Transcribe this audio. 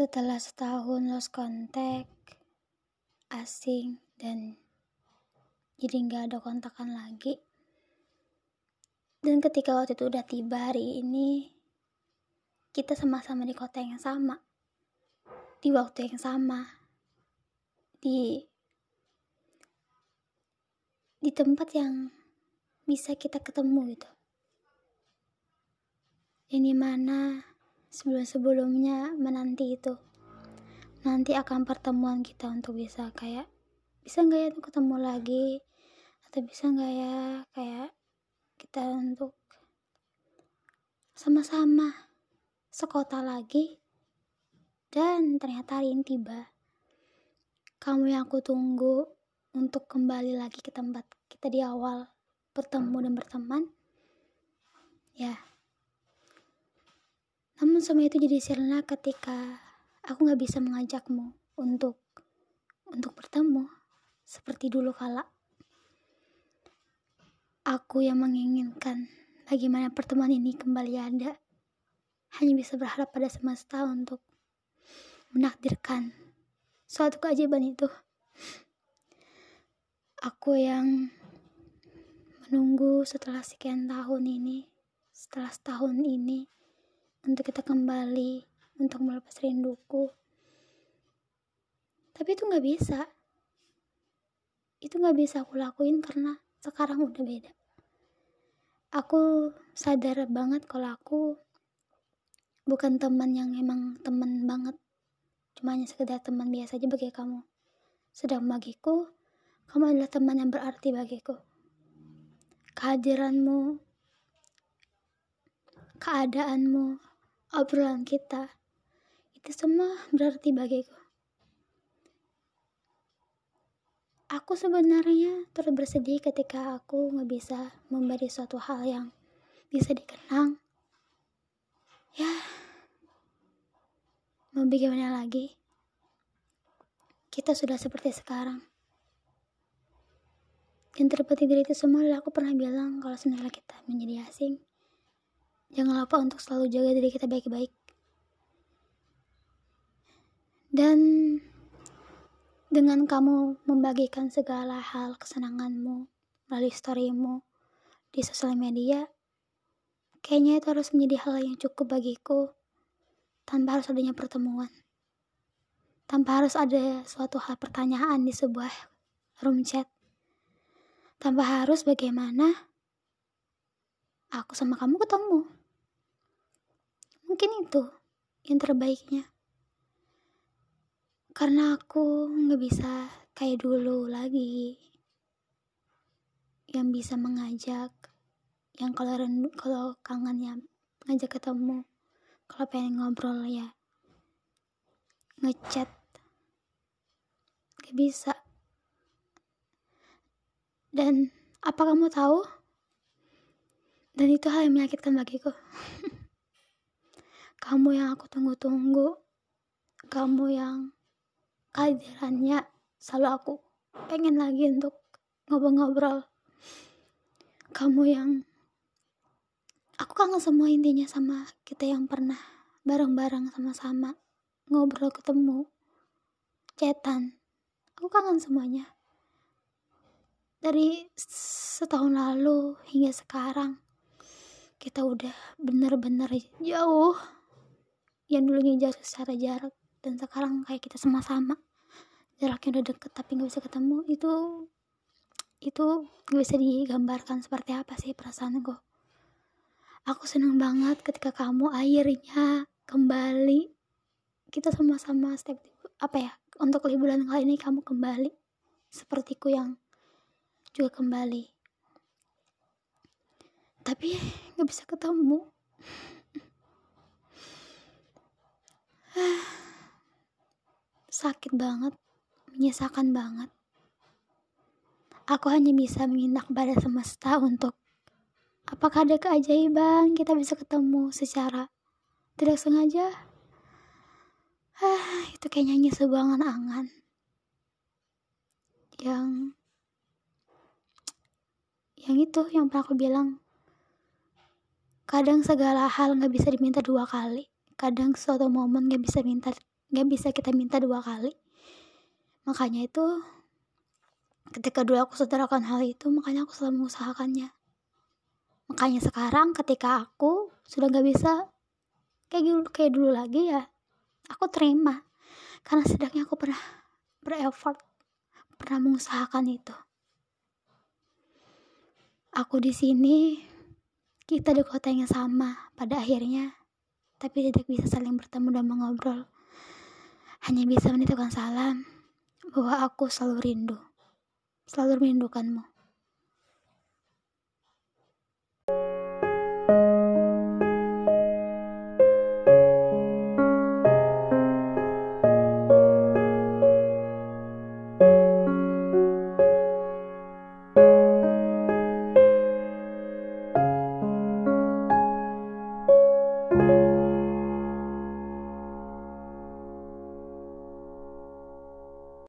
Setelah setahun lost contact, asing, dan jadi nggak ada kontakan lagi. Dan ketika waktu itu udah tiba hari ini, kita sama-sama di kota yang sama, di waktu yang sama, di di tempat yang bisa kita ketemu gitu. Yang di mana sebelum-sebelumnya menanti itu. Nanti akan pertemuan kita untuk bisa kayak bisa nggak ya untuk ketemu lagi? Atau bisa nggak ya kayak kita untuk sama-sama sekota lagi? Dan ternyata hari ini tiba. Kamu yang aku tunggu untuk kembali lagi ke tempat kita di awal bertemu dan berteman ya namun semua itu jadi sirna ketika aku gak bisa mengajakmu untuk untuk bertemu seperti dulu kala. Aku yang menginginkan bagaimana pertemuan ini kembali ada. Hanya bisa berharap pada semesta untuk menakdirkan suatu keajaiban itu. Aku yang menunggu setelah sekian tahun ini, setelah setahun ini, untuk kita kembali untuk melepas rinduku. Tapi itu nggak bisa. Itu nggak bisa aku lakuin karena sekarang udah beda. Aku sadar banget kalau aku bukan teman yang emang teman banget. Cuma hanya sekedar teman biasa aja bagi kamu. Sedang bagiku kamu adalah teman yang berarti bagiku. Kehadiranmu keadaanmu obrolan kita itu semua berarti bagiku. Aku sebenarnya terus bersedih ketika aku nggak bisa memberi suatu hal yang bisa dikenang. Ya, mau bagaimana lagi? Kita sudah seperti sekarang. Yang terpenting dari itu semua adalah aku pernah bilang kalau sebenarnya kita menjadi asing, Jangan lupa untuk selalu jaga diri kita baik-baik. Dan dengan kamu membagikan segala hal kesenanganmu melalui storymu di sosial media, kayaknya itu harus menjadi hal yang cukup bagiku tanpa harus adanya pertemuan. Tanpa harus ada suatu hal pertanyaan di sebuah room chat. Tanpa harus bagaimana aku sama kamu ketemu. Mungkin itu yang terbaiknya. Karena aku nggak bisa kayak dulu lagi. Yang bisa mengajak, yang kalau rendu, kalau kangen ya ngajak ketemu. Kalau pengen ngobrol ya ngechat. Gak bisa. Dan apa kamu tahu? Dan itu hal yang menyakitkan bagiku. Kamu yang aku tunggu-tunggu. Kamu yang kehadirannya selalu aku pengen lagi untuk ngobrol-ngobrol. Kamu yang aku kangen semua intinya sama kita yang pernah bareng-bareng sama-sama ngobrol ketemu cetan aku kangen semuanya dari setahun lalu hingga sekarang kita udah bener-bener jauh yang dulunya jauh secara jarak dan sekarang kayak kita sama-sama jaraknya udah deket tapi nggak bisa ketemu itu itu nggak bisa digambarkan seperti apa sih perasaan gue aku seneng banget ketika kamu akhirnya kembali kita sama-sama step apa ya untuk liburan kali ini kamu kembali sepertiku yang juga kembali. Tapi nggak bisa ketemu Sakit banget, menyesakan banget. Aku hanya bisa menginap pada semesta untuk apakah ada keajaiban kita bisa ketemu secara tidak sengaja. Ah, itu kayaknya hanya sebuah angan-angan yang yang itu yang pernah aku bilang kadang segala hal nggak bisa diminta dua kali kadang suatu momen gak bisa minta gak bisa kita minta dua kali. Makanya itu ketika dulu aku sadarkan hal itu makanya aku selalu mengusahakannya. Makanya sekarang ketika aku sudah gak bisa kayak dulu kayak dulu lagi ya aku terima. Karena sedangnya aku pernah bereffort pernah mengusahakan itu. Aku di sini kita di kota yang sama pada akhirnya tapi tidak bisa saling bertemu dan mengobrol hanya bisa menitipkan salam bahwa aku selalu rindu, selalu merindukanmu.